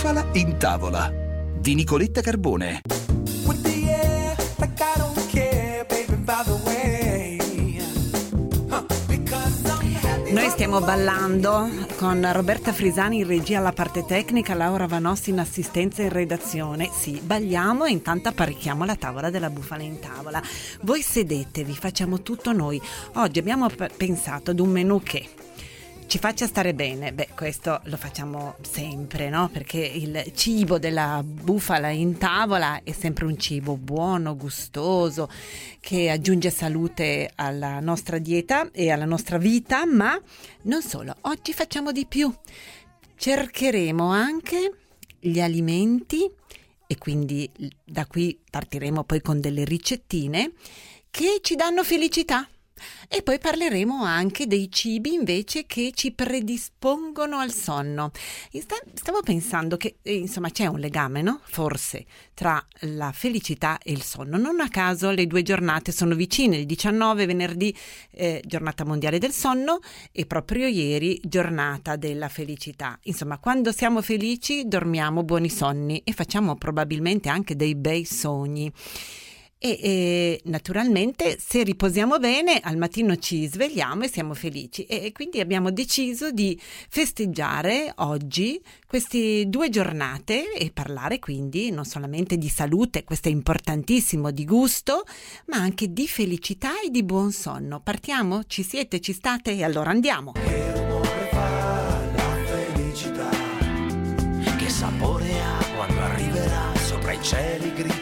Bufala in tavola di Nicoletta Carbone. Noi stiamo ballando con Roberta Frisani in regia alla parte tecnica, Laura Vanossi in assistenza in redazione. Sì, balliamo e intanto apparecchiamo la tavola della bufala in tavola. Voi sedetevi, facciamo tutto noi. Oggi abbiamo pensato ad un menù che ci faccia stare bene, beh questo lo facciamo sempre, no? Perché il cibo della bufala in tavola è sempre un cibo buono, gustoso, che aggiunge salute alla nostra dieta e alla nostra vita, ma non solo, oggi facciamo di più. Cercheremo anche gli alimenti e quindi da qui partiremo poi con delle ricettine che ci danno felicità. E poi parleremo anche dei cibi invece che ci predispongono al sonno. Stavo pensando che eh, insomma c'è un legame, no? Forse tra la felicità e il sonno. Non a caso le due giornate sono vicine, il 19 venerdì eh, giornata mondiale del sonno e proprio ieri giornata della felicità. Insomma, quando siamo felici dormiamo buoni sonni e facciamo probabilmente anche dei bei sogni. E, e, naturalmente se riposiamo bene al mattino ci svegliamo e siamo felici e quindi abbiamo deciso di festeggiare oggi queste due giornate e parlare quindi non solamente di salute, questo è importantissimo, di gusto, ma anche di felicità e di buon sonno. Partiamo? Ci siete? Ci state? E allora andiamo.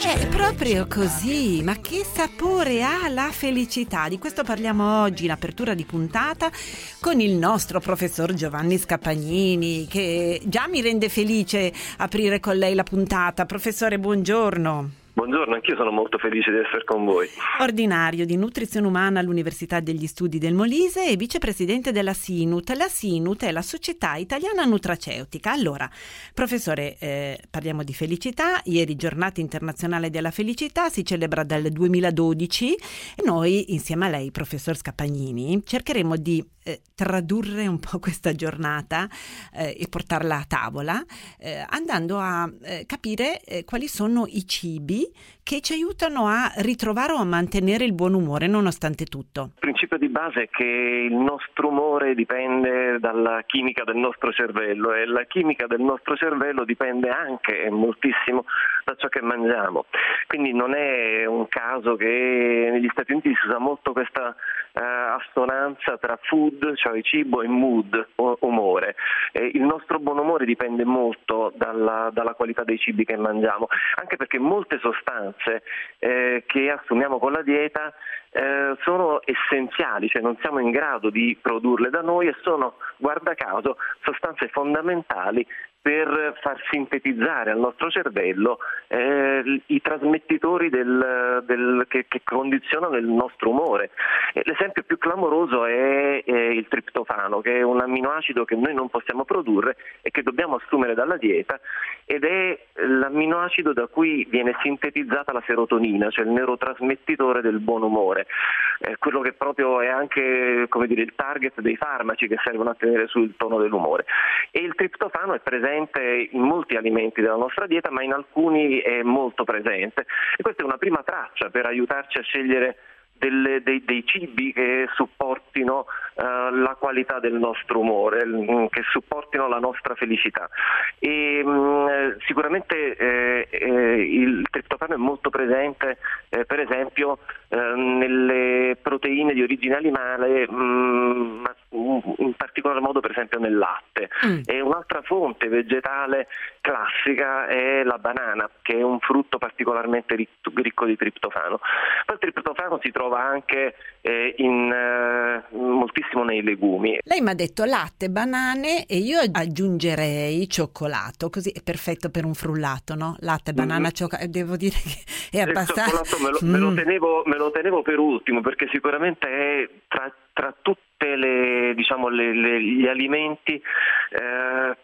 È proprio così, ma che sapore ha la felicità? Di questo parliamo oggi in apertura di puntata con il nostro professor Giovanni Scapagnini, che già mi rende felice aprire con lei la puntata. Professore, buongiorno. Buongiorno, anch'io sono molto felice di essere con voi. Ordinario di nutrizione umana all'Università degli Studi del Molise e vicepresidente della SINUT. La SINUT è la Società Italiana Nutraceutica. Allora, professore, eh, parliamo di felicità. Ieri giornata internazionale della felicità si celebra dal 2012 e noi insieme a lei, professor Scapagnini, cercheremo di eh, tradurre un po' questa giornata eh, e portarla a tavola, eh, andando a eh, capire quali sono i cibi che ci aiutano a ritrovare o a mantenere il buon umore nonostante tutto. Il principio di base è che il nostro umore dipende dalla chimica del nostro cervello e la chimica del nostro cervello dipende anche e moltissimo da ciò che mangiamo. Quindi non è un caso che negli Stati Uniti si usa molto questa uh, assonanza tra food, cioè cibo, e mood, o umore. E il nostro buon umore dipende molto dalla, dalla qualità dei cibi che mangiamo, anche perché molte sostanze sostanze eh, che assumiamo con la dieta eh, sono essenziali, cioè non siamo in grado di produrle da noi e sono, guarda caso, sostanze fondamentali per far sintetizzare al nostro cervello eh, i trasmettitori del, del, che, che, condizionano il nostro umore. E l'esempio più clamoroso è, è, il triptofano, che è un amminoacido che noi non possiamo produrre e che dobbiamo assumere dalla dieta ed è l'amminoacido da cui viene sintetizzata la serotonina, cioè il neurotrasmettitore del buon umore, eh, quello che proprio è anche dire, il target dei farmaci che servono a tenere sul tono dell'umore. E il triptofano è presente presente in molti alimenti della nostra dieta, ma in alcuni è molto presente. E questa è una prima traccia per aiutarci a scegliere delle, dei, dei, cibi che supportino uh, la qualità del nostro umore, mm, che supportino la nostra felicità. E, um, sicuramente eh, eh, il triptofano è molto presente, eh, per esempio, eh, nelle proteine di origine animale, um, in particolar modo per esempio nel latte. Mm. E un'altra fonte vegetale classica è la banana, che è un frutto particolarmente ricco di triptofano. Poi il triptofano si trova anche eh, in, eh, moltissimo nei legumi. Lei mi ha detto latte, banane e io aggiungerei cioccolato, così è perfetto per un frullato, no? Latte, banana, mm. cioccolato, devo dire che è abbastanza... Il me lo, mm. me, lo tenevo, me lo, tenevo, per ultimo perché sicuramente è tra, tra tutti diciamo, gli alimenti eh,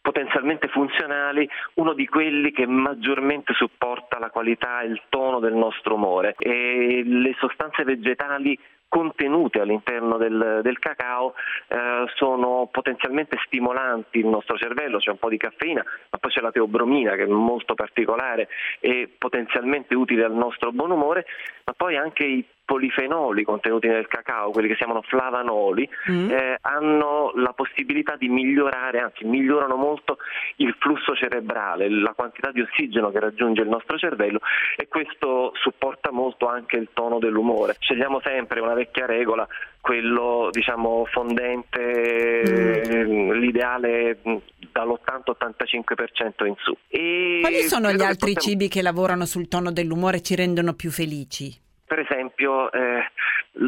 potenzialmente funzionali, uno di quelli che maggiormente supporta la qualità e il tono del nostro umore. E le sostanze vegetali contenute all'interno del, del cacao eh, sono potenzialmente stimolanti il nostro cervello, c'è un po' di caffeina, ma poi c'è la teobromina che è molto particolare e potenzialmente utile al nostro buon umore, ma poi anche i polifenoli contenuti nel cacao, quelli che si chiamano flavanoli, mm. eh, hanno la possibilità di migliorare, anzi migliorano molto il flusso cerebrale, la quantità di ossigeno che raggiunge il nostro cervello e questo supporta molto anche il tono dell'umore. Scegliamo sempre una vecchia regola, quello diciamo fondente, mm. l'ideale mm, dall'80-85% in su. E Quali sono gli altri possiamo... cibi che lavorano sul tono dell'umore e ci rendono più felici? Per esempio eh,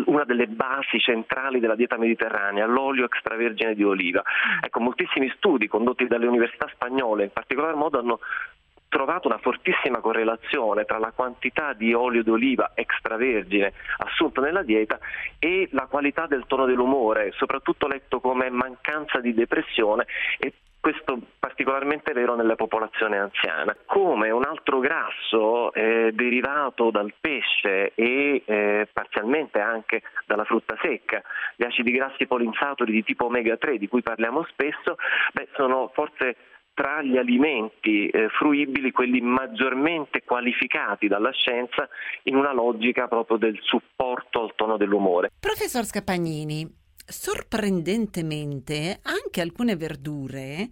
una delle basi centrali della dieta mediterranea, l'olio extravergine di oliva. Ecco, moltissimi studi condotti dalle università spagnole in particolar modo hanno trovato una fortissima correlazione tra la quantità di olio d'oliva extravergine assunto nella dieta e la qualità del tono dell'umore, soprattutto letto come mancanza di depressione e questo particolarmente vero nella popolazione anziana. Come un altro grasso eh, derivato dal pesce e eh, parzialmente anche dalla frutta secca, gli acidi grassi polinsatori di tipo omega 3 di cui parliamo spesso, beh, sono forse tra gli alimenti eh, fruibili quelli maggiormente qualificati dalla scienza in una logica proprio del supporto al tono dell'umore. Professor Scapagnini, sorprendentemente anche alcune verdure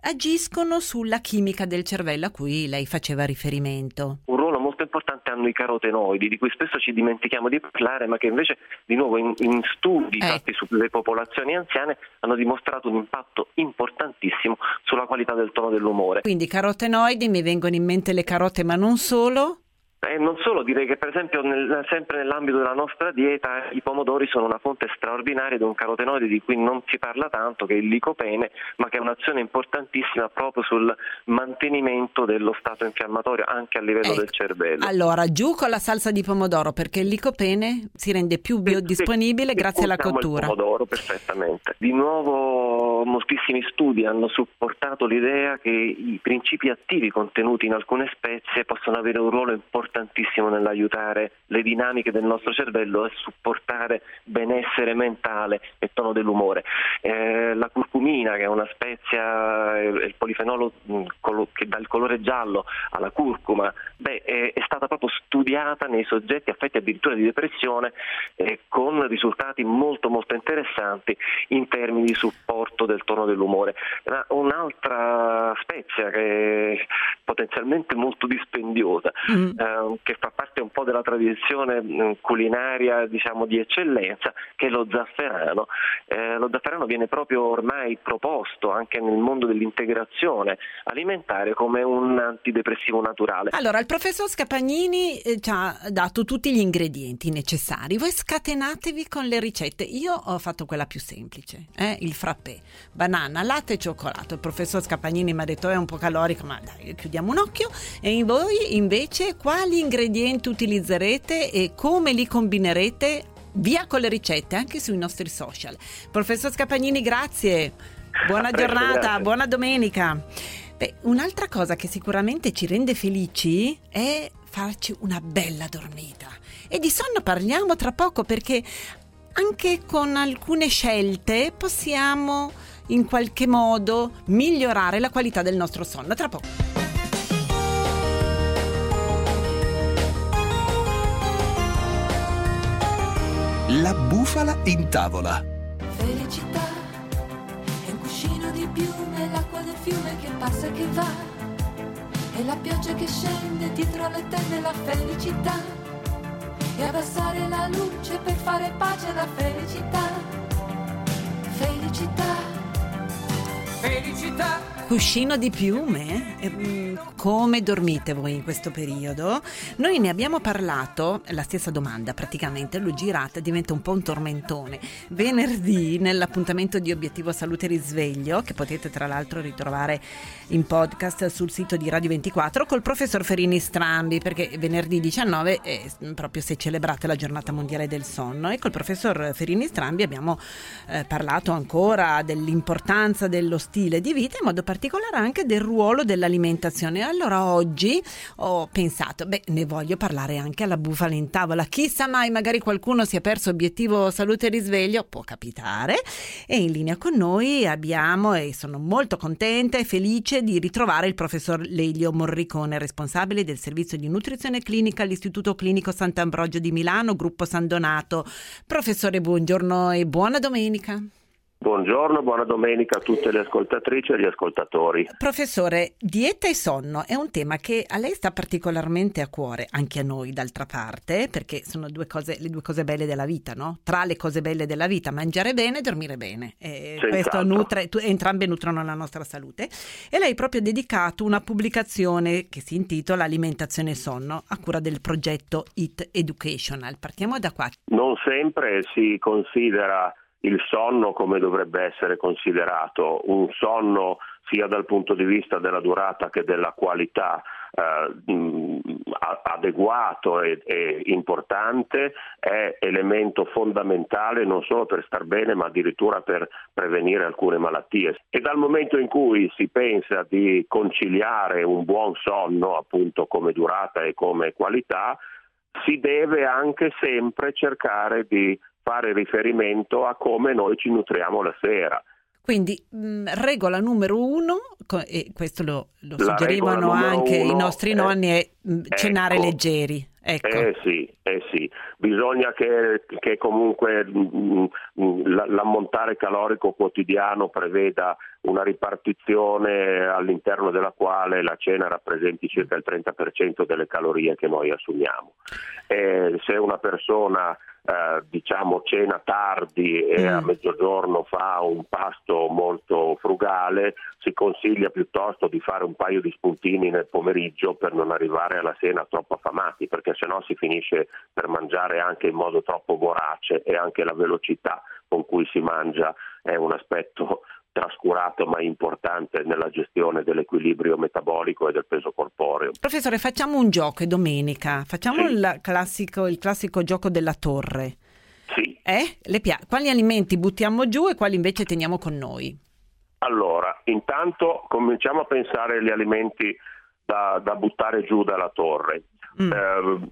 agiscono sulla chimica del cervello a cui lei faceva riferimento. Un ruolo molto importante hanno i carotenoidi, di cui spesso ci dimentichiamo di parlare, ma che invece di nuovo in, in studi eh. fatti sulle popolazioni anziane hanno dimostrato un impatto importantissimo sulla qualità del tono dell'umore. Quindi carotenoidi, mi vengono in mente le carote, ma non solo? E non solo, direi che per esempio nel, sempre nell'ambito della nostra dieta i pomodori sono una fonte straordinaria di un carotenoide di cui non si parla tanto, che è il licopene, ma che è un'azione importantissima proprio sul mantenimento dello stato infiammatorio anche a livello ecco. del cervello. Allora, giù con la salsa di pomodoro perché il licopene si rende più biodisponibile sì, grazie alla cottura. Il pomodoro, perfettamente. Di nuovo moltissimi studi hanno supportato l'idea che i principi attivi contenuti in alcune spezie possono avere un ruolo importantissimo nell'aiutare le dinamiche del nostro cervello e supportare benessere mentale e tono dell'umore. Eh, la curcumina, che è una spezia, eh, il polifenolo mm, che dà il colore giallo alla curcuma, beh, è, è, stata proprio studiata nei soggetti affetti addirittura di depressione eh, con risultati molto molto interessanti in termini di supporto del tono dell'umore. Ma un'altra spezia che è potenzialmente molto dispendiosa, mm. eh, che fa parte un po' della tradizione mm, culinaria diciamo, di eccellenza, che è lo zafferano. Eh, lo zafferano viene proprio ormai proposto anche nel mondo dell'integrazione alimentare come un antidepressivo naturale. Allora, il professor Scapagnini eh, ci ha dato tutti gli ingredienti necessari. Voi scatenatevi con le ricette. Io ho fatto quella più semplice, eh? il frappè. Banana, latte e cioccolato. Il professor Scapagnini mi ha detto è un po' calorico, ma dai, chiudiamo un occhio. E voi invece quali ingredienti utilizzerete e come li combinerete via con le ricette anche sui nostri social. Professor Scapagnini, grazie. Buona giornata, grazie. buona domenica. Beh, un'altra cosa che sicuramente ci rende felici è farci una bella dormita. E di sonno parliamo tra poco perché anche con alcune scelte possiamo in qualche modo migliorare la qualità del nostro sonno. Tra poco. La bufala in tavola. Felicità è un cuscino di piume, l'acqua del fiume che passa e che va. E la pioggia che scende dietro le tende la felicità. E abbassare la luce per fare pace alla felicità. Felicità. Felicità Cuscino di piume? Eh, come dormite voi in questo periodo? Noi ne abbiamo parlato, la stessa domanda praticamente, l'ho girata, diventa un po' un tormentone. Venerdì nell'appuntamento di Obiettivo Salute Risveglio, che potete tra l'altro ritrovare in podcast sul sito di Radio 24, col professor Ferini Strambi, perché venerdì 19 è proprio se celebrate la giornata mondiale del sonno e col professor Ferini Strambi abbiamo eh, parlato ancora dell'importanza dello stile di vita in modo particolare particolare anche del ruolo dell'alimentazione. Allora oggi ho pensato, beh, ne voglio parlare anche alla bufala in tavola. Chissà mai, magari qualcuno si è perso obiettivo salute e risveglio, può capitare. E in linea con noi abbiamo, e sono molto contenta e felice di ritrovare il professor Lelio Morricone, responsabile del servizio di nutrizione clinica all'Istituto Clinico Sant'Ambrogio di Milano, gruppo San Donato. Professore, buongiorno e buona domenica. Buongiorno, buona domenica a tutte le ascoltatrici e gli ascoltatori. Professore, dieta e sonno è un tema che a lei sta particolarmente a cuore, anche a noi d'altra parte, perché sono due cose, le due cose belle della vita, no? Tra le cose belle della vita, mangiare bene e dormire bene. E questo nutre, entrambe nutrono la nostra salute. E lei ha proprio dedicato una pubblicazione che si intitola Alimentazione e sonno, a cura del progetto IT Educational. Partiamo da qua. Non sempre si considera il sonno come dovrebbe essere considerato, un sonno sia dal punto di vista della durata che della qualità eh, adeguato e, e, importante, è elemento fondamentale non solo per star bene ma addirittura per prevenire alcune malattie. E dal momento in cui si pensa di conciliare un buon sonno appunto come durata e come qualità, si deve anche sempre cercare di fare riferimento a come noi ci nutriamo la sera. Quindi mh, regola numero uno, e questo lo, lo suggerivano anche i nostri nonni, è mh, cenare ecco, leggeri. Ecco. Eh sì, eh sì, bisogna che, che comunque mh, l'ammontare calorico quotidiano preveda una ripartizione all'interno della quale la cena rappresenti circa il 30% delle calorie che noi assumiamo. Eh, se una persona eh, diciamo cena tardi e mm. a mezzogiorno fa un pasto molto frugale, si consiglia piuttosto di fare un paio di spuntini nel pomeriggio per non arrivare alla cena troppo affamati, perché sennò si finisce per mangiare anche in modo troppo vorace e anche la velocità con cui si mangia è un aspetto trascurato ma importante nella gestione dell'equilibrio metabolico e del peso corporeo. Professore, facciamo un gioco, è domenica, facciamo sì. il, classico, il, classico, gioco della torre. Sì. Eh? Pia- quali alimenti buttiamo giù e quali invece teniamo con noi? Allora, intanto cominciamo a pensare agli alimenti da, da buttare giù dalla torre. Mm. Eh,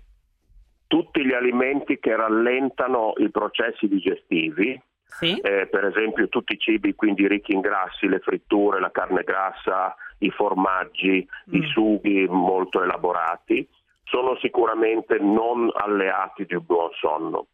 tutti gli alimenti che rallentano i processi digestivi, sì. Eh, per esempio tutti i cibi quindi ricchi in grassi, le fritture, la carne grassa, i formaggi, mm. i sughi molto elaborati, sono sicuramente non alleati di un buon sonno.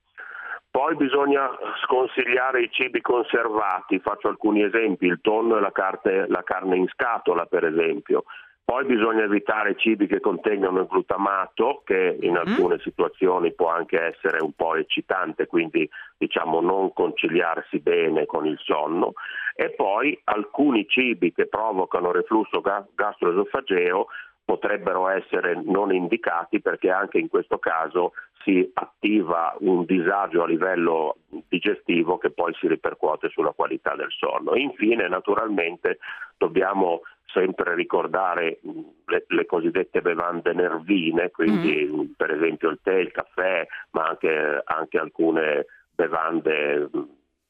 Poi bisogna sconsigliare i cibi conservati, faccio alcuni esempi, il tonno e la, carte, la carne in scatola per esempio, poi bisogna evitare cibi che contengono il glutamato, che in mm. alcune mm. situazioni può anche essere un po' eccitante, quindi diciamo non conciliarsi bene con il sonno. E poi alcuni cibi che provocano reflusso gastroesofageo potrebbero essere non indicati perché anche in questo caso si attiva un disagio a livello digestivo che poi si ripercuote sulla qualità del sonno. Infine, naturalmente, dobbiamo sempre ricordare le, le cosiddette bevande nervine, quindi mm. per esempio il tè, il caffè, ma anche, anche alcune bevande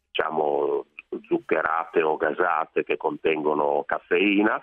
diciamo zuccherate o gasate che contengono caffeina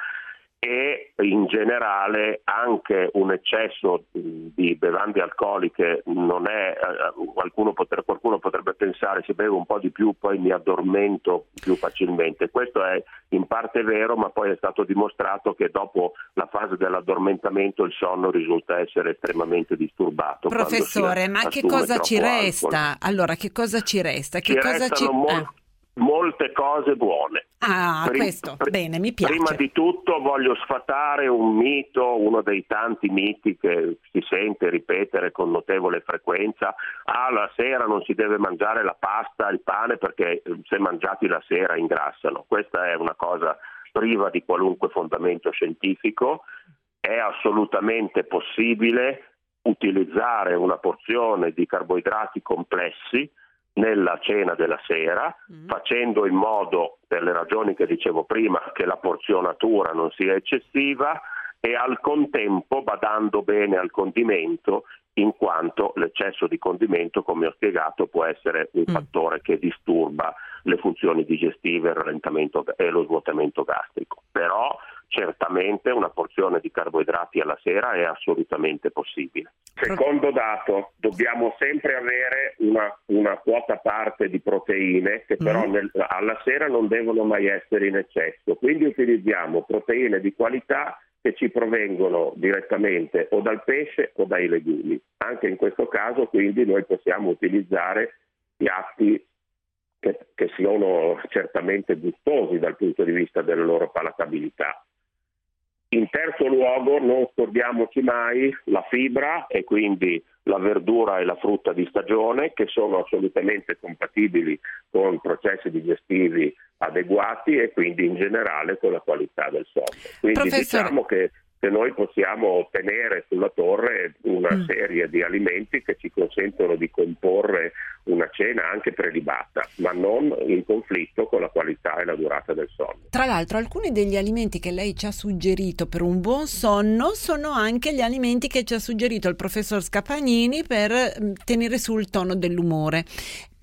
e in generale anche un eccesso di bevande alcoliche non è, eh, qualcuno, potrebbe, qualcuno potrebbe pensare se bevo un po' di più poi mi addormento più facilmente, questo è in parte vero ma poi è stato dimostrato che dopo la fase dell'addormentamento il sonno risulta essere estremamente disturbato. Professore, ma che cosa ci resta? Alcol. Allora, che cosa ci resta? Che ci cosa ci... Mol- eh molte cose buone. Ah, Prim- questo, pr- bene, mi piace. Prima di tutto voglio sfatare un mito, uno dei tanti miti che si sente ripetere con notevole frequenza. Ah, la sera non si deve mangiare la pasta, il pane perché eh, se mangiati la sera ingrassano. Questa è una cosa priva di qualunque fondamento scientifico. È assolutamente possibile utilizzare una porzione di carboidrati complessi nella cena della sera, mm. facendo in modo, per le ragioni che dicevo prima, che la porzionatura non sia eccessiva e al contempo badando bene al condimento, in quanto l'eccesso di condimento, come ho spiegato, può essere un mm. fattore che disturba le funzioni digestive e lo svuotamento gastrico. Però certamente una porzione di carboidrati alla sera è assolutamente possibile. Secondo dato, dobbiamo sempre avere una, una quota parte di proteine che però mm. nel, alla sera non devono mai essere in eccesso, quindi utilizziamo proteine di qualità che ci provengono direttamente o dal pesce o dai legumi. Anche in questo caso quindi noi possiamo utilizzare piatti che, che siano certamente gustosi dal punto di vista della loro palatabilità. In terzo luogo non scordiamoci mai la fibra e quindi la verdura e la frutta di stagione che sono assolutamente compatibili con processi digestivi adeguati e quindi in generale con la qualità del sonno. Quindi Professor... diciamo che che noi possiamo ottenere sulla torre una mm. serie di alimenti che ci consentono di comporre una cena anche prelibata, ma non in conflitto con la qualità e la durata del sonno. Tra l'altro alcuni degli alimenti che lei ci ha suggerito per un buon sonno sono anche gli alimenti che ci ha suggerito il professor Scapagnini per mm, tenere sul tono dell'umore.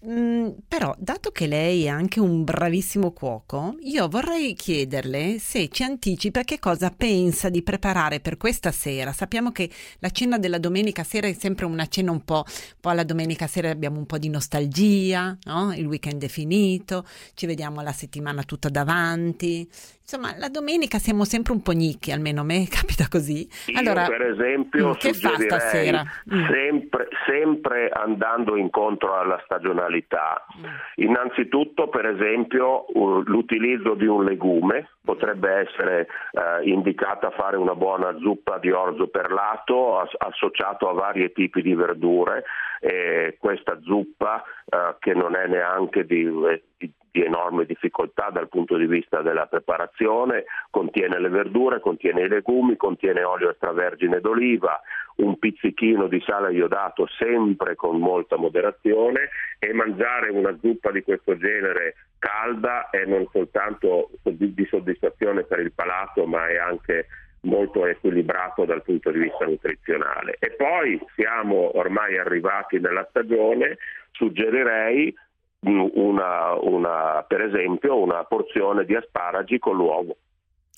Mm, però, dato che lei è anche un bravissimo cuoco, io vorrei chiederle se ci anticipa che cosa pensa di preparare per questa sera. Sappiamo che la cena della domenica sera è sempre una cena un po', poi alla domenica sera abbiamo un po' di nostalgia, no? il weekend è finito, ci vediamo la settimana tutta davanti. Insomma, la domenica siamo sempre un po' nicchi, almeno a me capita così. Allora, Io, per esempio, mm, che fa stasera? Mm. Sempre, sempre andando incontro alla stagionalità. Mm. Innanzitutto, per esempio, l'utilizzo di un legume potrebbe essere eh, indicata a fare una buona zuppa di orzo perlato as- associato a vari tipi di verdure. E questa zuppa, eh, che non è neanche di, eh, di di enorme difficoltà dal punto di vista della preparazione, contiene le verdure, contiene i legumi, contiene olio extravergine d'oliva, un pizzichino di sale iodato sempre con molta moderazione e mangiare una zuppa di questo genere calda è non soltanto di soddisfazione per il palato ma è anche molto equilibrato dal punto di vista nutrizionale. E poi siamo ormai arrivati nella stagione, suggerirei una, una, per esempio una porzione di asparagi con l'uovo.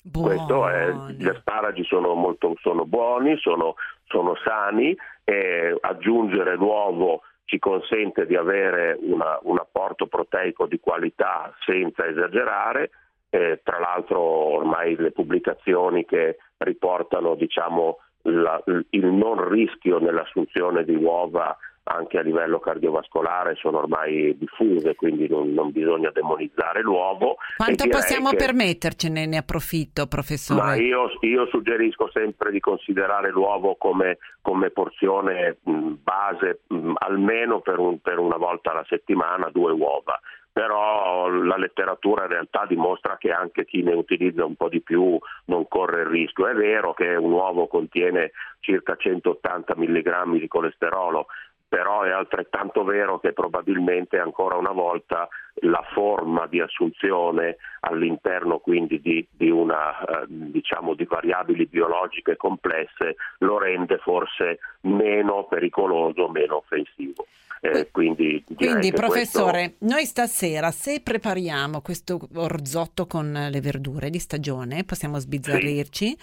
Questo è, gli asparagi sono, molto, sono buoni, sono, sono sani e aggiungere l'uovo ci consente di avere una, un apporto proteico di qualità senza esagerare. Eh, tra l'altro ormai le pubblicazioni che riportano diciamo, la, il non rischio nell'assunzione di uova anche a livello cardiovascolare sono ormai diffuse, quindi non, non bisogna demonizzare l'uovo. Quanto possiamo che... permettercene? Ne approfitto, professore. Ma io, io, suggerisco sempre di considerare l'uovo come, come porzione mh, base, mh, almeno per, un, per una volta alla settimana, due uova però la letteratura in realtà dimostra che anche chi ne utilizza un po' di più non corre il rischio. È vero che un uovo contiene circa 180 mg di colesterolo, però è altrettanto vero che probabilmente ancora una volta la forma di assunzione all'interno quindi di, di, una, eh, diciamo di variabili biologiche complesse lo rende forse meno pericoloso, meno offensivo. Eh, quindi, quindi professore, questo... noi stasera se prepariamo questo orzotto con le verdure di stagione, possiamo sbizzarrirci, sì.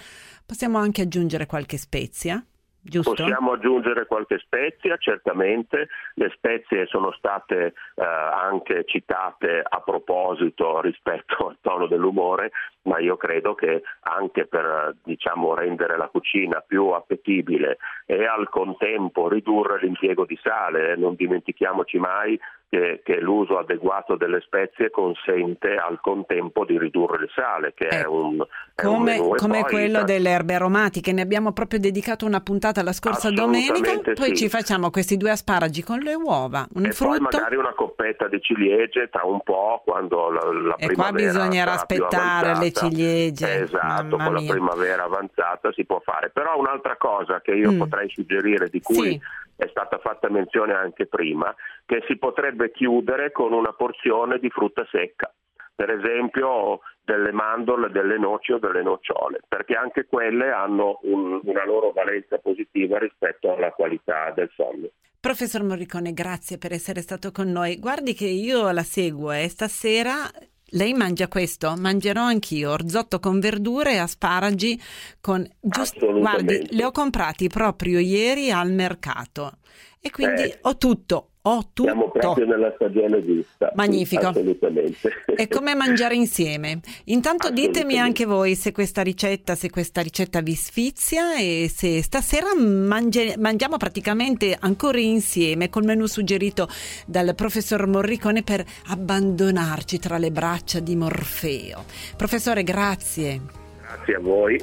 possiamo anche aggiungere qualche spezia? Giusto? Possiamo aggiungere qualche spezia, certamente, le spezie sono state eh, anche citate a proposito rispetto al tono dell'umore, ma io credo che anche per diciamo, rendere la cucina più appetibile e al contempo ridurre l'impiego di sale, non dimentichiamoci mai che, che, l'uso adeguato delle spezie consente al contempo di ridurre il sale, che eh, è un, è come, un come quello delle erbe aromatiche. Ne abbiamo proprio dedicato una puntata la scorsa domenica, poi sì. ci facciamo questi due asparagi con le uova, un e frutto. poi magari una coppetta di ciliegie tra un po' quando la, la e qua bisognerà aspettare le ciliegie. Esatto, Mamma con mia. la primavera avanzata si può fare. Però un'altra cosa che io mm. potrei suggerire di cui sì è stata fatta menzione anche prima, che si potrebbe chiudere con una porzione di frutta secca, per esempio delle mandorle, delle noci o delle nocciole, perché anche quelle hanno un, una loro valenza positiva rispetto alla qualità del sonno. Professor Morricone, grazie per essere stato con noi. Guardi che io la seguo e eh. stasera lei mangia questo? Mangerò anch'io, orzotto con verdure e asparagi con... Giusto, guardi, li ho comprati proprio ieri al mercato e quindi eh. ho tutto, ho tutto. Siamo proprio nella stagione giusta. Magnifico. Assolutamente. È come mangiare insieme. Intanto ditemi anche voi se questa ricetta, se questa ricetta vi sfizia e se stasera mangi- mangiamo praticamente ancora insieme col menù suggerito dal professor Morricone per abbandonarci tra le braccia di Morfeo. Professore, grazie. Grazie a voi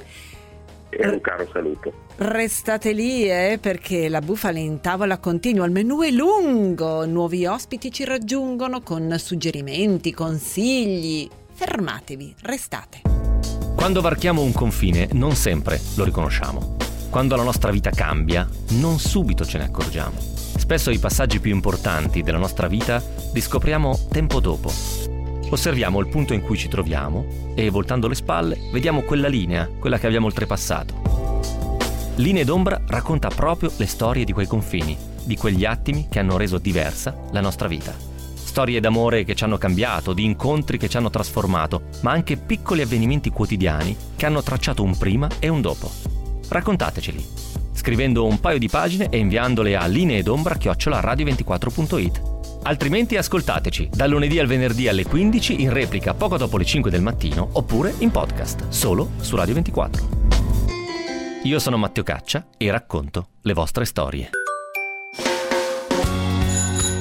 e un caro saluto. Restate lì eh, perché la bufala in tavola continua, il menù è lungo, nuovi ospiti ci raggiungono con suggerimenti, consigli. Fermatevi, restate. Quando varchiamo un confine non sempre lo riconosciamo. Quando la nostra vita cambia, non subito ce ne accorgiamo. Spesso i passaggi più importanti della nostra vita li scopriamo tempo dopo. Osserviamo il punto in cui ci troviamo e, voltando le spalle, vediamo quella linea, quella che abbiamo oltrepassato. Linee d'ombra racconta proprio le storie di quei confini, di quegli attimi che hanno reso diversa la nostra vita. Storie d'amore che ci hanno cambiato, di incontri che ci hanno trasformato, ma anche piccoli avvenimenti quotidiani che hanno tracciato un prima e un dopo. Raccontateceli, scrivendo un paio di pagine e inviandole a lineedombra-radio24.it. Altrimenti ascoltateci dal lunedì al venerdì alle 15 in replica poco dopo le 5 del mattino oppure in podcast, solo su Radio 24. Io sono Matteo Caccia e racconto le vostre storie.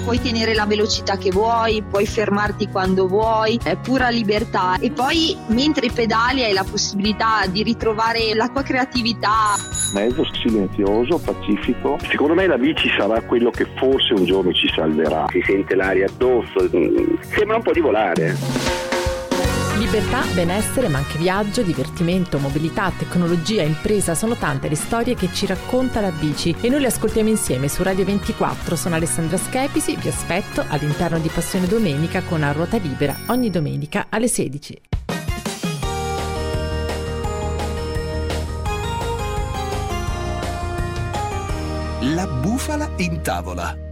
Puoi tenere la velocità che vuoi, puoi fermarti quando vuoi, è pura libertà. E poi mentre pedali hai la possibilità di ritrovare la tua creatività. Mezzo silenzioso, pacifico. Secondo me la bici sarà quello che forse un giorno ci salverà. Si sente l'aria addosso, sembra un po' di volare. Libertà, benessere, ma anche viaggio, divertimento, mobilità, tecnologia, impresa, sono tante le storie che ci racconta la bici e noi le ascoltiamo insieme su Radio 24. Sono Alessandra Schepisi, vi aspetto all'interno di Passione Domenica con A Ruota Libera ogni domenica alle 16. La bufala in tavola.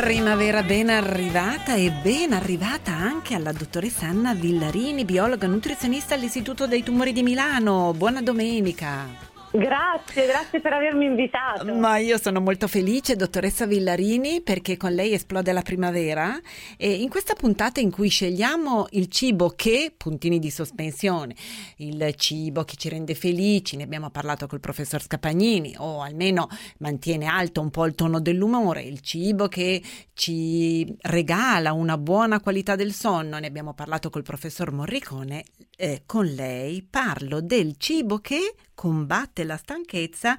Primavera ben arrivata e ben arrivata anche alla dottoressa Anna Villarini, biologa nutrizionista all'Istituto dei Tumori di Milano. Buona domenica. Grazie, grazie per avermi invitato. Ma io sono molto felice, dottoressa Villarini, perché con lei esplode la primavera e in questa puntata in cui scegliamo il cibo che, puntini di sospensione, il cibo che ci rende felici, ne abbiamo parlato col professor Scapagnini, o almeno mantiene alto un po' il tono dell'umore, il cibo che ci regala una buona qualità del sonno, ne abbiamo parlato col professor Morricone, eh, con lei parlo del cibo che combatte la stanchezza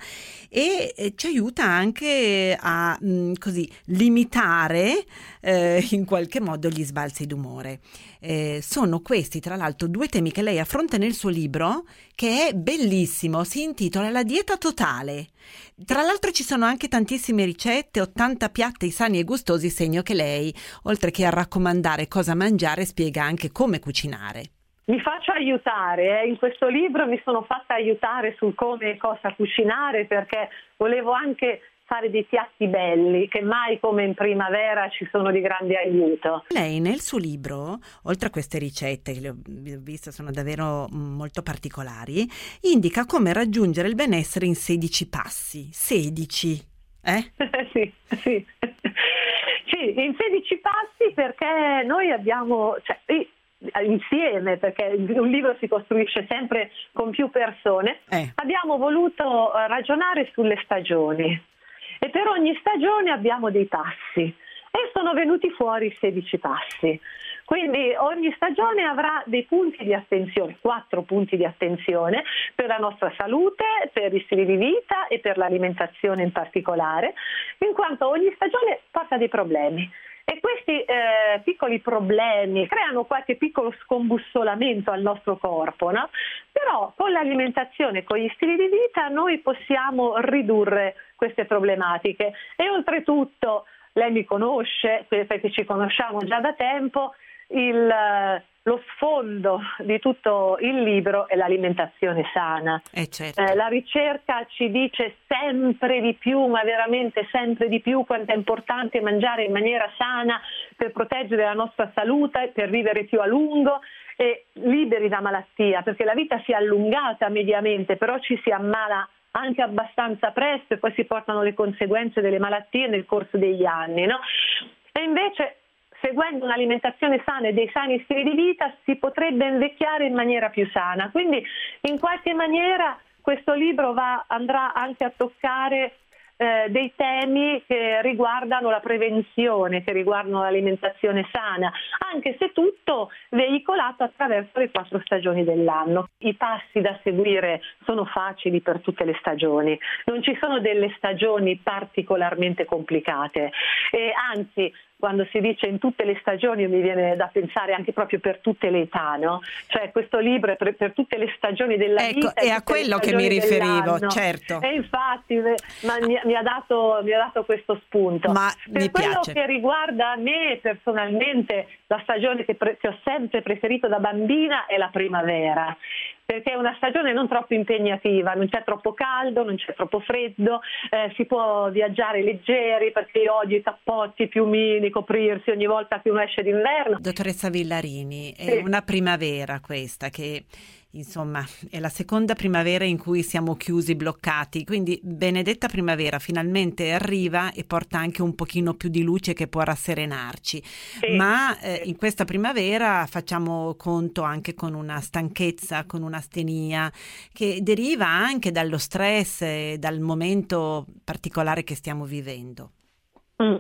e eh, ci aiuta anche a mm, così limitare eh, in qualche modo gli sbalzi d'umore. Eh, sono questi, tra l'altro, due temi che lei affronta nel suo libro, che è bellissimo, si intitola La dieta totale. Tra l'altro ci sono anche tantissime ricette, 80 piatti sani e gustosi, segno che lei, oltre che a raccomandare cosa mangiare, spiega anche come cucinare. Mi faccio aiutare, eh. in questo libro mi sono fatta aiutare sul come e cosa cucinare perché volevo anche fare dei piatti belli che mai come in primavera ci sono di grande aiuto. Lei nel suo libro, oltre a queste ricette che le ho viste sono davvero molto particolari, indica come raggiungere il benessere in 16 passi. 16, eh? sì, sì. sì, in 16 passi perché noi abbiamo... Cioè, insieme, perché un libro si costruisce sempre con più persone, eh. abbiamo voluto eh, ragionare sulle stagioni e per ogni stagione abbiamo dei passi e sono venuti fuori 16 passi. Quindi ogni stagione avrà dei punti di attenzione, quattro punti di attenzione per la nostra salute, per gli stili di vita e per l'alimentazione in particolare, in quanto ogni stagione porta dei problemi E questi eh, piccoli problemi creano qualche piccolo scombussolamento al nostro corpo, no? però con l'alimentazione, con gli stili di vita noi possiamo ridurre queste problematiche e oltretutto lei mi conosce perché ci conosciamo già da tempo, il, lo sfondo di tutto il libro è l'alimentazione sana. Eh certo. eh, la ricerca ci dice sempre di più, ma veramente sempre di più, quanto è importante mangiare in maniera sana per proteggere la nostra salute, per vivere più a lungo e liberi da malattia, perché la vita si è allungata mediamente, però ci si ammala anche abbastanza presto e poi si portano le conseguenze delle malattie nel corso degli anni. No? E invece seguendo un'alimentazione sana e dei sani stili di vita si potrebbe invecchiare in maniera più sana. Quindi in qualche maniera questo libro va, andrà anche a toccare eh, dei temi che riguardano la prevenzione, che riguardano l'alimentazione sana, anche se tutto veicolato attraverso le quattro stagioni dell'anno. I passi da seguire sono facili per tutte le stagioni, non ci sono delle stagioni particolarmente complicate e anzi quando si dice in tutte le stagioni mi viene da pensare anche proprio per tutte le età, no? Cioè questo libro è per, per tutte le stagioni della ecco, vita. È a quello che mi riferivo, dell'anno. certo. E infatti mi, mi, ha dato, mi, ha dato, questo spunto. Ma per mi quello piace. che riguarda me personalmente, la stagione che, pre- che ho sempre preferito da bambina è la primavera perché è una stagione non troppo impegnativa, non c'è troppo caldo, non c'è troppo freddo, eh, si può viaggiare leggeri perché io odio i cappotti, i piumini, coprirsi ogni volta che uno esce d'inverno. Dottoressa Villarini, è Sì. una primavera questa che insomma è la seconda primavera in cui siamo chiusi, bloccati, quindi benedetta primavera finalmente arriva e porta anche un pochino più di luce che può rasserenarci, ma eh, in questa primavera facciamo conto anche con una stanchezza, con una stenia che deriva anche dallo stress e dal momento particolare che stiamo vivendo. Mm.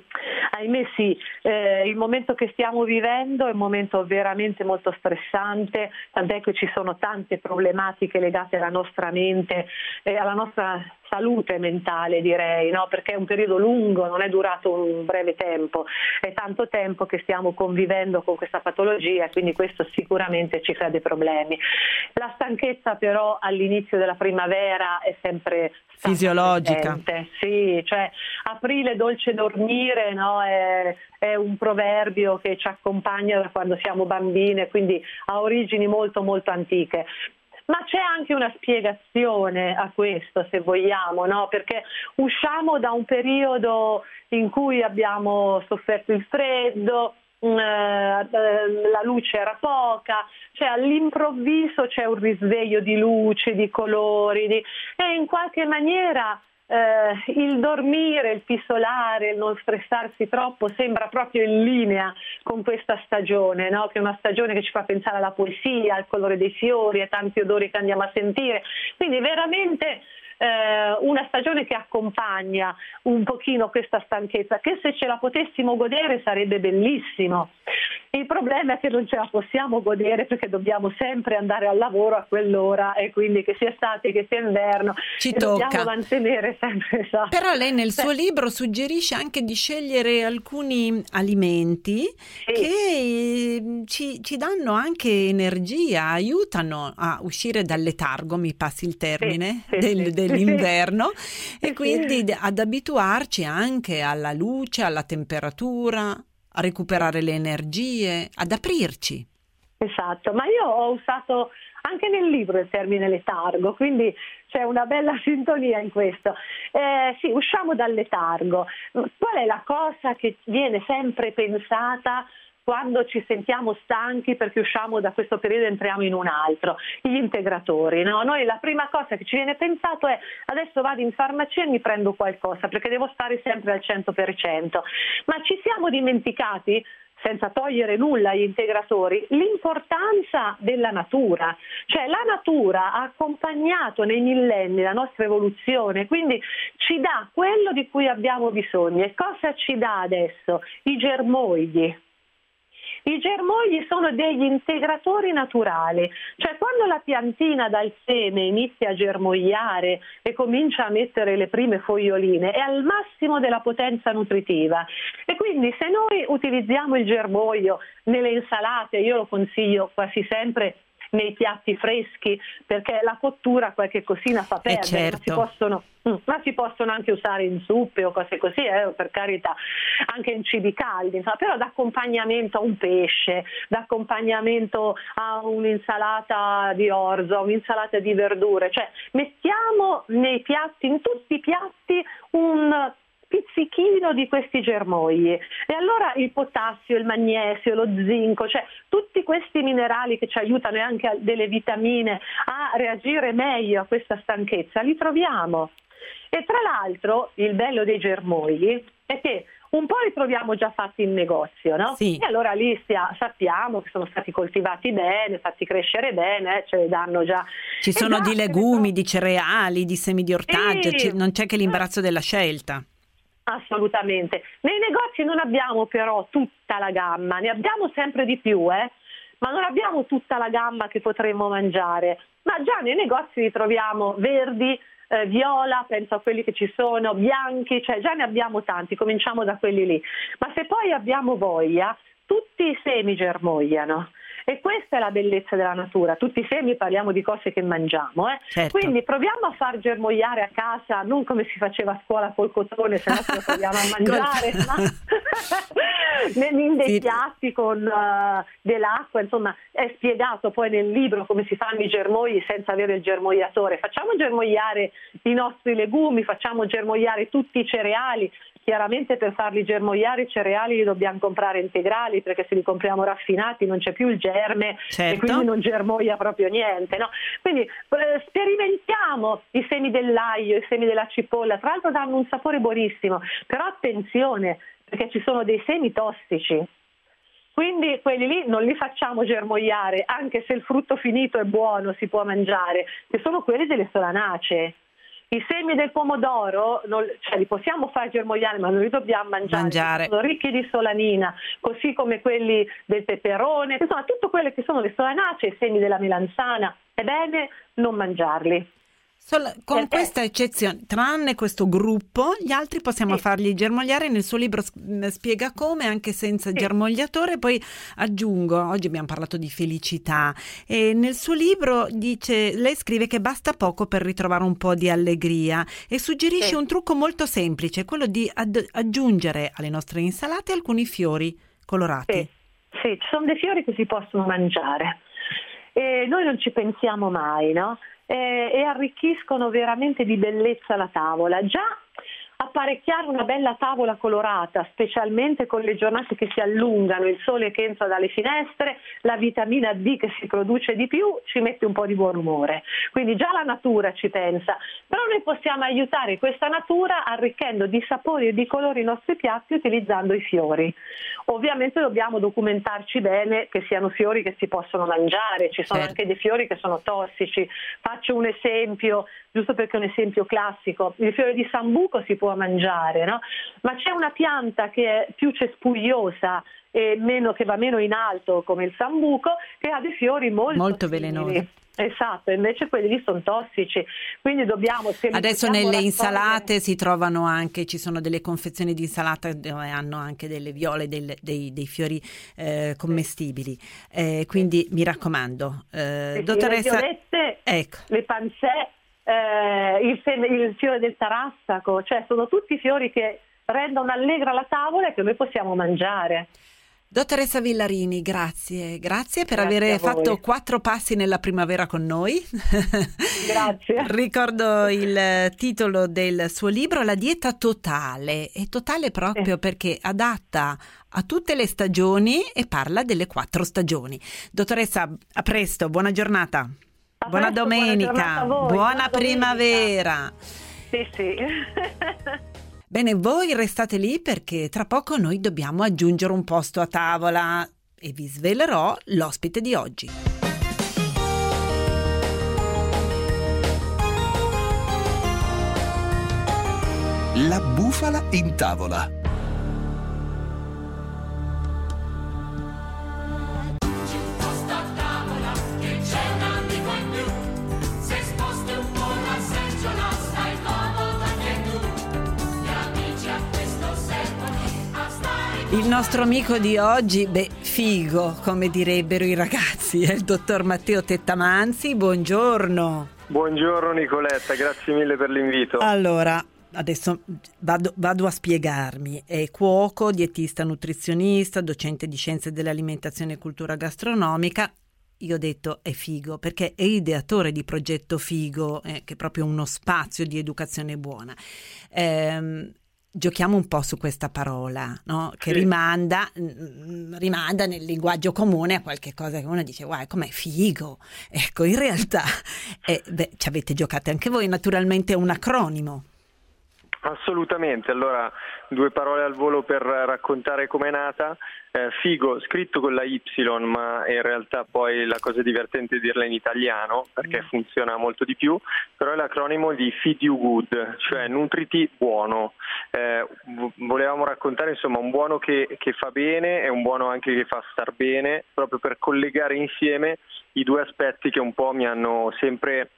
Ahimè sì, eh, il momento che stiamo vivendo è un momento veramente molto stressante, tant'è che ci sono tante problematiche legate alla nostra mente e alla nostra salute mentale direi, no? perché è un periodo lungo, non è durato un breve tempo, è tanto tempo che stiamo convivendo con questa patologia, quindi questo sicuramente ci crea dei problemi. La stanchezza però all'inizio della primavera è sempre Fisiologica. presente. Sì, cioè aprile dolce dormire no? è, è un proverbio che ci accompagna da quando siamo bambine, quindi ha origini molto molto antiche. Ma c'è anche una spiegazione a questo, se vogliamo, no? perché usciamo da un periodo in cui abbiamo sofferto il freddo, mm, eh, la luce era poca, cioè all'improvviso c'è un risveglio di luce, di colori di- e in qualche maniera eh, il dormire, il pisolare, il non stressarsi troppo sembra proprio in linea con questa stagione, no? che è una stagione che ci fa pensare alla poesia, al colore dei fiori, ai tanti odori che andiamo a sentire. Quindi veramente eh, una stagione che accompagna un pochino questa stanchezza, che se ce la potessimo godere sarebbe bellissimo. Il problema è che non ce la possiamo godere perché dobbiamo sempre andare al lavoro a quell'ora e quindi che sia estate che sia inverno Ci e dobbiamo tocca. mantenere sempre esatto. Però lei nel suo libro suggerisce anche di scegliere alcuni alimenti che eh, ci, ci danno anche energia, aiutano a uscire dal letargo, mi passi il termine, sì, del- sì. dell'inverno e quindi ad abituarci anche alla luce, alla temperatura, a recuperare le energie, ad aprirci. Esatto, ma io ho usato anche nel libro il termine letargo, quindi c'è una bella sintonia in questo. Eh, sì, usciamo dal letargo. Qual è la cosa che viene sempre pensata quando ci sentiamo stanchi perché usciamo da questo periodo e entriamo in un altro? Gli integratori. No? Noi la prima cosa che ci viene pensato è adesso vado in farmacia e mi prendo qualcosa perché devo stare sempre al 100%. Ma ci siamo dimenticati senza togliere nulla agli integratori, l'importanza della natura. Cioè la natura ha accompagnato nei millenni la nostra evoluzione, quindi ci dà quello di cui abbiamo bisogno. E cosa ci dà adesso? I germoidi. I germogli sono degli integratori naturali, cioè quando la piantina dal seme inizia a germogliare e comincia a mettere le prime foglioline è al massimo della potenza nutritiva. E quindi se noi utilizziamo il germoglio nelle insalate, io lo consiglio quasi sempre nei piatti freschi perché la cottura qualche cosina fa Eh, perdere, certo. ma, si possono, mm, ma si possono anche usare in zuppe o cose così, eh, per carità, anche in cibi caldi, insomma, però d'accompagnamento a un pesce, d'accompagnamento a un'insalata di orzo, a un'insalata di verdure, cioè mettiamo nei piatti, in tutti i piatti un pizzichino di questi germogli e allora il potassio, il magnesio, lo zinco, cioè tutti questi minerali che ci aiutano e anche delle vitamine a reagire meglio a questa stanchezza li troviamo. E tra l'altro il bello dei germogli è che un po' li troviamo già fatti in negozio, no? Sì. E allora lì stia- sappiamo che sono stati coltivati bene, fatti crescere bene, eh, ce li danno già. Ci sono di legumi, di cereali, di semi di ortaggio, Sì. non c'è che l'imbarazzo della scelta. Assolutamente. Nei negozi non abbiamo però tutta la gamma, ne abbiamo sempre di più, eh? ma non abbiamo tutta la gamma che potremmo mangiare. Ma già nei negozi li troviamo verdi, eh, viola, penso a quelli che ci sono, bianchi, cioè già ne abbiamo tanti, cominciamo da quelli lì. Ma se poi abbiamo voglia, tutti i semi germogliano. E questa è la bellezza della natura, tutti i semi parliamo di cose che mangiamo, eh? Certo. quindi proviamo a far germogliare a casa, non come si faceva a scuola col cotone, se no ce lo proviamo a mangiare, ma in dei Sì. piatti con eh, dell'acqua, insomma è spiegato poi nel libro come si fanno i germogli senza avere il germogliatore. Facciamo germogliare i nostri legumi, facciamo germogliare tutti i cereali, Chiaramente per farli germogliare i cereali li dobbiamo comprare integrali perché se li compriamo raffinati non c'è più il germe Certo. e quindi non germoglia proprio niente. no? Quindi eh, sperimentiamo i semi dell'aglio, i semi della cipolla, tra l'altro danno un sapore buonissimo, però attenzione perché ci sono dei semi tossici. Quindi quelli lì non li facciamo germogliare, anche se il frutto finito è buono, si può mangiare, che sono quelli delle solanacee. I semi del pomodoro non- cioè, li possiamo far germogliare, ma non li dobbiamo mangiare. Mangiare. Sono ricchi di solanina, così come quelli del peperone, insomma, tutto quello che sono le solanacee, i semi della melanzana. È bene non mangiarli. Sol- con Perché? questa eccezione, tranne questo gruppo, gli altri possiamo Sì. farli germogliare. Nel suo libro mh, spiega come, anche senza Sì. germogliatore. Poi aggiungo, oggi abbiamo parlato di felicità, e nel suo libro dice, lei scrive che basta poco per ritrovare un po' di allegria e suggerisce Sì. un trucco molto semplice, quello di ad- aggiungere alle nostre insalate alcuni fiori colorati. Sì, ci sono dei fiori che si possono mangiare e noi non ci pensiamo mai, no? E, e arricchiscono veramente di bellezza la tavola. Già apparecchiare una bella tavola colorata, specialmente con le giornate che si allungano, il sole che entra dalle finestre, la vitamina D che si produce di più, ci mette un po' di buon umore. Quindi già la natura ci pensa, però noi possiamo aiutare questa natura arricchendo di sapori e di colori i nostri piatti utilizzando i fiori. Ovviamente dobbiamo documentarci bene che siano fiori che si possono mangiare, ci sono Certo. anche dei fiori che sono tossici. Faccio un esempio, giusto perché è un esempio classico, il fiore di sambuco si può mangiare, no? ma c'è una pianta che è più cespugliosa e meno, che va meno in alto come il sambuco che ha dei fiori molto, Molto velenosi. Esatto, invece quelli lì sono tossici, quindi dobbiamo... Adesso nelle raccogliere- insalate si trovano anche, ci sono delle confezioni di insalata dove hanno anche delle viole, del- dei, dei fiori eh, commestibili. Eh, quindi mi raccomando, eh, dottoressa, Le violette, ecco, le pansè, eh, il, il fiore del tarassaco, cioè sono tutti fiori che rendono allegra la tavola e che noi possiamo mangiare. dottoressa Villarini, grazie, grazie per Grazie aver fatto quattro passi nella primavera con noi. Grazie. Ricordo il titolo del suo libro, La dieta totale, è totale proprio Sì. perché adatta a tutte le stagioni e parla delle quattro stagioni. Dottoressa, a presto, buona giornata. A Buona presto, buona domenica, buona buona domenica. primavera. Sì, sì. Bene, voi restate lì perché tra poco noi dobbiamo aggiungere un posto a tavola e vi svelerò l'ospite di oggi. La bufala in tavola. Il nostro amico di oggi, beh, figo, come direbbero i ragazzi, è il dottor Matteo Tettamanzi. Buongiorno. Buongiorno Nicoletta, grazie mille per l'invito. Allora, adesso vado, vado, a spiegarmi. È cuoco, dietista, nutrizionista, docente di scienze dell'alimentazione e cultura gastronomica. Io ho detto è figo perché è ideatore di progetto Figo, eh, che è proprio uno spazio di educazione buona. Eh, giochiamo un po' su questa parola, no? che sì. rimanda, rimanda, nel linguaggio comune a qualche cosa che uno dice, guarda, com'è figo. Ecco, in realtà, eh, beh, ci avete giocato anche voi, naturalmente è un acronimo. Assolutamente, allora due parole al volo per raccontare com'è nata. Eh, figo, scritto con la Y, ma in realtà poi la cosa divertente è dirla in italiano perché mm. funziona molto di più, però è l'acronimo di Feed You Good, cioè nutriti buono. Eh, volevamo raccontare insomma un buono che, che fa bene e un buono anche che fa star bene, proprio per collegare insieme i due aspetti che un po' mi hanno sempre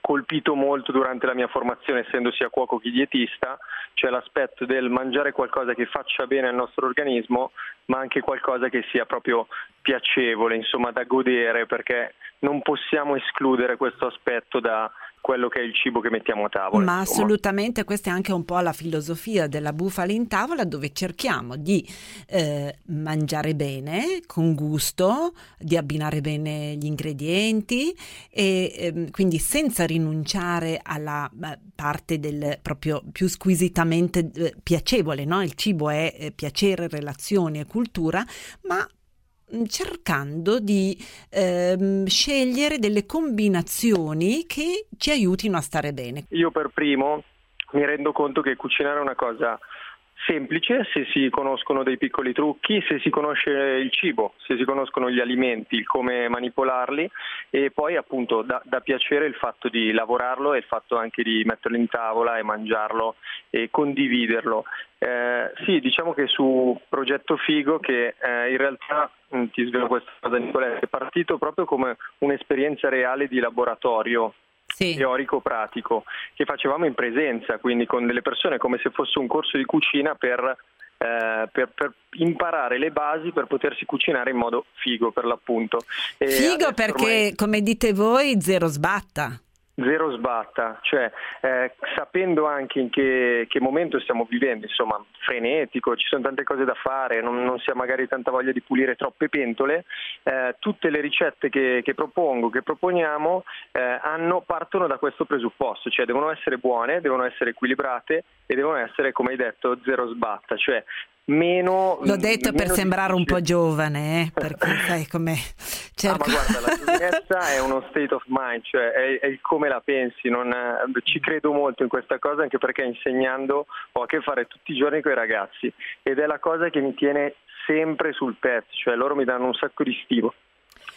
colpito molto durante la mia formazione, essendo sia cuoco che dietista, cioè l'aspetto del mangiare qualcosa che faccia bene al nostro organismo, ma anche qualcosa che sia proprio piacevole, insomma da godere, perché non possiamo escludere questo aspetto da, quello che è il cibo che mettiamo a tavola. Ma insomma. assolutamente questa è anche un po' la filosofia della bufala in tavola dove cerchiamo di eh, mangiare bene, con gusto, di abbinare bene gli ingredienti e eh, quindi senza rinunciare alla eh, parte del proprio più squisitamente eh, piacevole, no? il cibo è eh, piacere, relazioni e cultura, ma cercando di ehm, scegliere delle combinazioni che ci aiutino a stare bene. Io per primo mi rendo conto che cucinare è una cosa semplice se si conoscono dei piccoli trucchi, se si conosce il cibo, se si conoscono gli alimenti, il come manipolarli e poi appunto da, da piacere il fatto di lavorarlo e il fatto anche di metterlo in tavola e mangiarlo e condividerlo. Eh, sì, diciamo che su Progetto Figo che eh, in realtà mh, ti svelo questa cosa Nicoletta, è partito proprio come un'esperienza reale di laboratorio sì. teorico-pratico che facevamo in presenza, quindi con delle persone come se fosse un corso di cucina per, eh, per, per imparare le basi per potersi cucinare in modo figo per l'appunto. E figo perché, ormai... come dite voi, zero sbatta zero sbatta, cioè eh, sapendo anche in che, che, momento stiamo vivendo, insomma frenetico, ci sono tante cose da fare, non, non si ha magari tanta voglia di pulire troppe pentole, eh, tutte le ricette che, che, propongo, che proponiamo, eh, hanno, partono da questo presupposto, cioè devono essere buone, devono essere equilibrate e devono essere, come hai detto, zero sbatta, cioè meno... L'ho detto per sembrare un po' giovane, eh, perché sai com'è. Cerco... Ah, ma guarda, la giovinezza è uno state of mind, cioè è, è il come la pensi, non, ci credo molto in questa cosa anche perché insegnando ho a che fare tutti i giorni con i ragazzi ed è la cosa che mi tiene sempre sul pezzo, cioè loro mi danno un sacco di stimo.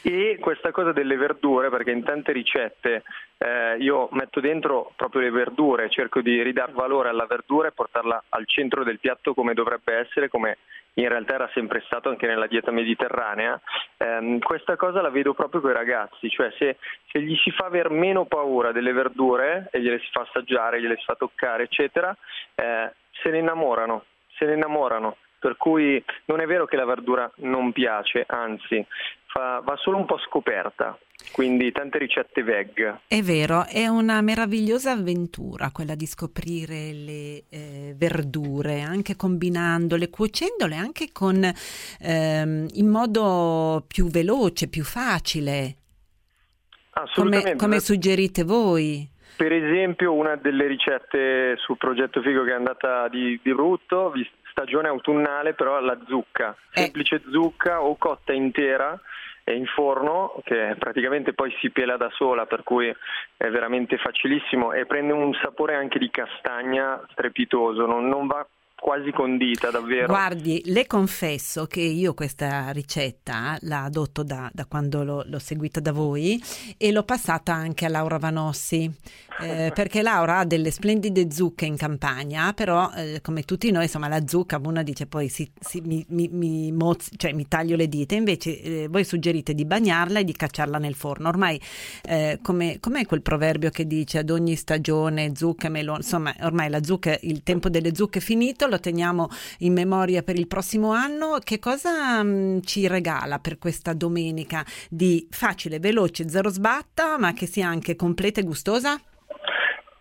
E questa cosa delle verdure, perché in tante ricette eh, io metto dentro proprio le verdure, cerco di ridare valore alla verdura e portarla al centro del piatto come dovrebbe essere, come in realtà era sempre stato anche nella dieta mediterranea, eh, questa cosa la vedo proprio con i ragazzi, cioè se, se, gli si fa aver meno paura delle verdure e gliele si fa assaggiare, gliele si fa toccare, eccetera, eh, se ne innamorano, se ne innamorano. Per cui non è vero che la verdura non piace, anzi fa, va solo un po' scoperta. Quindi tante ricette veg. È vero, è una meravigliosa avventura quella di scoprire le eh, verdure, anche combinandole, cuocendole anche con, ehm, in modo più veloce, più facile. Assolutamente. Come, come suggerite voi? Per esempio una delle ricette sul progetto Figo che è andata di, di brutto, stagione autunnale, però la zucca, eh. semplice eh. zucca o cotta intera in forno che praticamente poi si pela da sola per cui è veramente facilissimo e prende un sapore anche di castagna strepitoso, non, non va quasi condita davvero. Guardi, le confesso che io questa ricetta la adotto da, da quando l'ho, l'ho, seguita da voi e l'ho passata anche a Laura Vanossi, eh, perché Laura ha delle splendide zucche in campagna, però eh, come tutti noi, insomma, la zucca uno dice poi si, si, mi, mi, mi, moz, cioè, mi, taglio le dita, invece eh, voi suggerite di bagnarla e di cacciarla nel forno. Ormai, eh, come, com'è quel proverbio che dice ad ogni stagione zucca e melone, insomma, ormai la zucca, il tempo delle zucche è finito, lo teniamo in memoria per il prossimo anno. Che cosa mh, mm, ci regala per questa domenica di facile, veloce, zero sbatta, ma che sia anche completa e gustosa?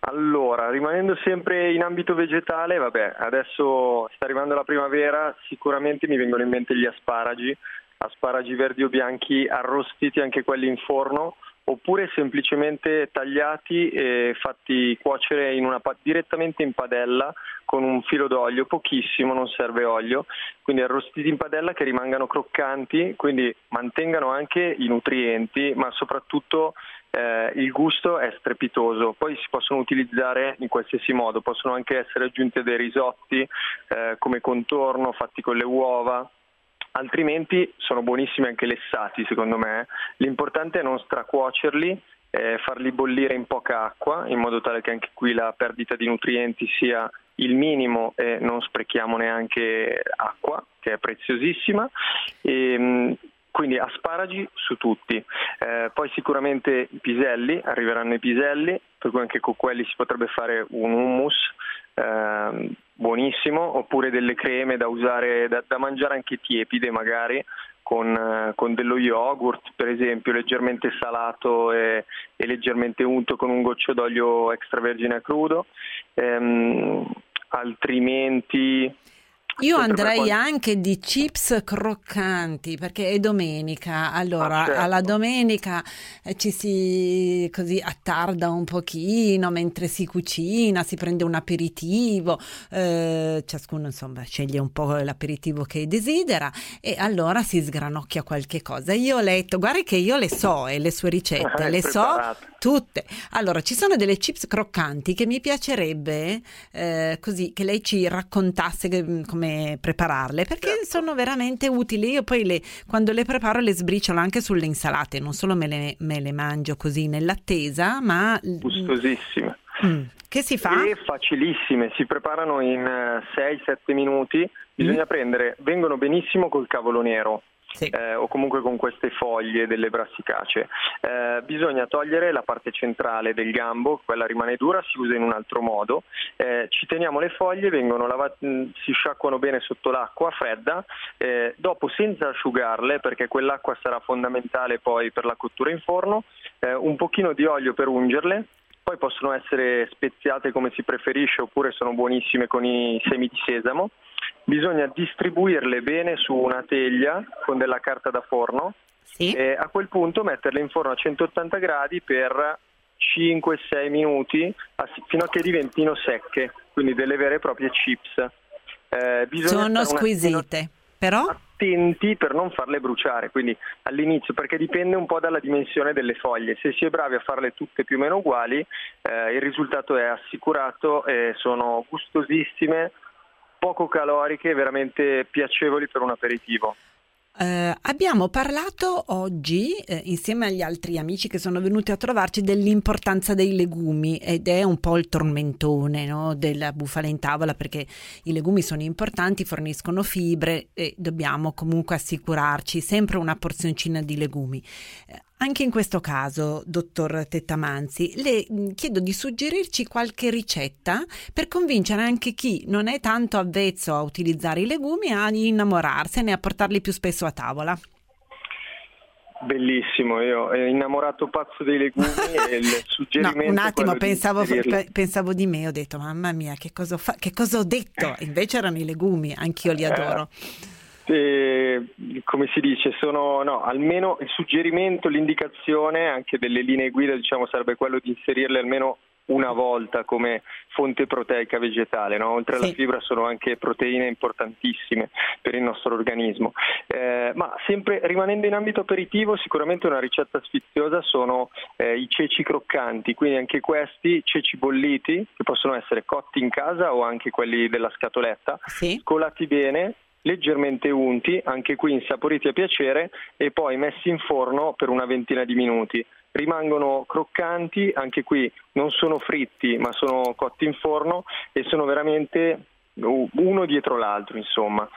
Allora, rimanendo sempre in ambito vegetale, vabbè, adesso sta arrivando la primavera, sicuramente mi vengono in mente gli asparagi, asparagi verdi o bianchi arrostiti anche quelli in forno, oppure semplicemente tagliati e fatti cuocere in una, direttamente in padella con un filo d'olio, pochissimo, non serve olio, quindi arrostiti in padella che rimangano croccanti, quindi mantengano anche i nutrienti, ma soprattutto eh, il gusto è strepitoso, poi si possono utilizzare in qualsiasi modo, possono anche essere aggiunti dei risotti eh, come contorno fatti con le uova, altrimenti sono buonissimi anche lessati secondo me, l'importante è non stracuocerli, eh, farli bollire in poca acqua in modo tale che anche qui la perdita di nutrienti sia il minimo e non sprechiamo neanche acqua che è preziosissima. E, ehm, quindi asparagi su tutti, eh, poi sicuramente i piselli, arriveranno i piselli, per cui anche con quelli si potrebbe fare un hummus eh, buonissimo, oppure delle creme da usare, da, da mangiare anche tiepide magari, con, eh, con, dello yogurt, per esempio, leggermente salato e, e, leggermente unto con un goccio d'olio extravergine a crudo. Ehm, altrimenti io andrei anche di chips croccanti perché è domenica, allora ah, certo. alla domenica eh, ci si così attarda un pochino mentre si cucina, si prende un aperitivo, eh, ciascuno insomma sceglie un po' l'aperitivo che desidera e allora si sgranocchia qualche cosa. Io ho letto, guarda che io le so e le sue ricette, le so tutte. Allora ci sono delle chips croccanti che mi piacerebbe eh, così che lei ci raccontasse che, come come prepararle perché certo. sono veramente utili. Io poi le, quando le preparo le sbriciolo anche sulle insalate, non solo me le, me le mangio così nell'attesa, ma... Gustosissime. Mm. Che si fa? E facilissime, si preparano in 6-7 eh, minuti. Bisogna mm. prendere, vengono benissimo col cavolo nero sì. eh, o comunque con queste foglie delle brassicacee. Eh, bisogna togliere la parte centrale del gambo, quella rimane dura, si usa in un altro modo. Eh, ci teniamo le foglie, lavate, mm, si sciacquano bene sotto l'acqua fredda, eh, dopo senza asciugarle perché quell'acqua sarà fondamentale poi per la cottura in forno, eh, un pochino di olio per ungerle, poi possono essere speziate come si preferisce oppure sono buonissime con i semi di sesamo bisogna distribuirle bene su una teglia con della carta da forno sì. e a quel punto metterle in forno a 180 gradi per 5-6 minuti fino a che diventino secche, quindi delle vere e proprie chips. Eh, Sono squisite, però attenti per non farle bruciare, quindi all'inizio perché dipende un po' dalla dimensione delle foglie, se si è bravi a farle tutte più o meno uguali eh, il risultato è assicurato e sono gustosissime, poco caloriche, veramente piacevoli per un aperitivo. Uh, abbiamo parlato oggi, eh, insieme agli altri amici che sono venuti a trovarci, dell'importanza dei legumi ed è un po' il tormentone no? della bufala in tavola perché i legumi sono importanti, forniscono fibre e dobbiamo comunque assicurarci sempre una porzioncina di legumi. Uh, anche in questo caso, dottor Tettamanzi, le mm, chiedo di suggerirci qualche ricetta per convincere anche chi non è tanto avvezzo a utilizzare i legumi a innamorarsene e a portarli più spesso a tavola. Bellissimo, io ero innamorato pazzo dei legumi e il suggerimento... no, un attimo, pensavo di, pensavo di me, ho detto mamma mia che cosa, fa, che cosa ho detto, invece erano i legumi, anch'io li adoro. Eh eh, come si dice, sono no, almeno il suggerimento, l'indicazione anche delle linee guida diciamo, sarebbe quello di inserirle almeno una volta come fonte proteica vegetale. No? Oltre alla sì. fibra sono anche proteine importantissime per il nostro organismo. Eh, ma sempre rimanendo in ambito aperitivo, sicuramente una ricetta sfiziosa sono eh, i ceci croccanti, quindi anche questi ceci bolliti che possono essere cotti in casa o anche quelli della scatoletta, sì. scolati bene, leggermente unti, anche qui insaporiti a piacere, e poi messi in forno per una ventina di minuti. Rimangono croccanti, anche qui non sono fritti ma sono cotti in forno e sono veramente uno dietro l'altro, insomma.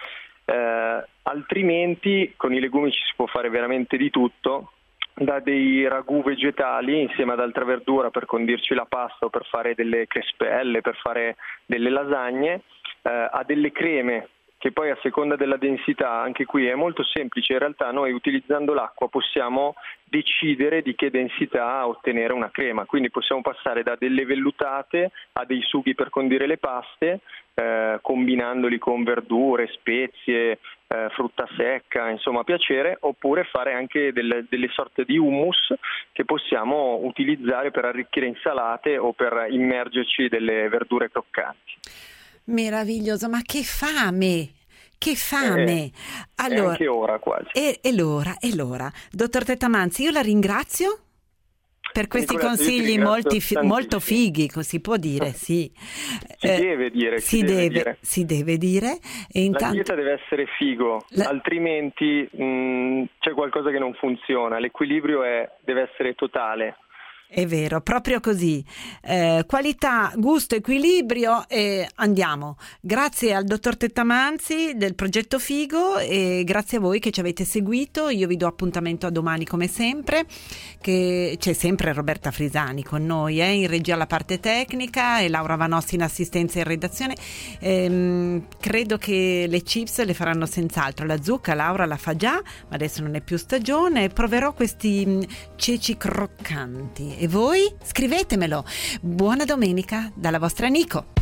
Eh, altrimenti con i legumi ci si può fare veramente di tutto, da dei ragù vegetali insieme ad altra verdura per condirci la pasta o per fare delle crespelle, per fare delle lasagne, eh, a delle creme che poi a seconda della densità, anche qui è molto semplice, in realtà noi utilizzando l'acqua possiamo decidere di che densità ottenere una crema, quindi possiamo passare da delle vellutate a dei sughi per condire le paste, eh, combinandoli con verdure, spezie, eh, frutta secca, insomma a piacere, oppure fare anche delle, delle sorte di hummus che possiamo utilizzare per arricchire insalate o per immergerci delle verdure croccanti. Meraviglioso, ma che fame! Che fame! Eh, allora, è anche ora quasi. E, e l'ora, e l'ora. Dottor Tettamanzi, io la ringrazio per questi consigli molti, molto fighi, si può dire, sì. Si eh, deve dire. Si, si deve, deve, dire. Si deve dire. Intanto... La dieta deve essere figo, La... altrimenti mh, mm, c'è qualcosa che non funziona. L'equilibrio è, deve essere totale. È vero, proprio così. Eh, qualità, gusto, equilibrio e andiamo. Grazie al dottor Tettamanzi del progetto Figo e grazie a voi che ci avete seguito. Io vi do appuntamento a domani come sempre, che c'è sempre Roberta Frisani con noi eh, in regia alla parte tecnica e Laura Vanossi in assistenza e in redazione. Ehm, credo che le chips le faranno senz'altro. La zucca Laura la fa già, ma adesso non è più stagione. Proverò questi mm, ceci croccanti e voi? Scrivetemelo. Buona domenica dalla vostra Nico.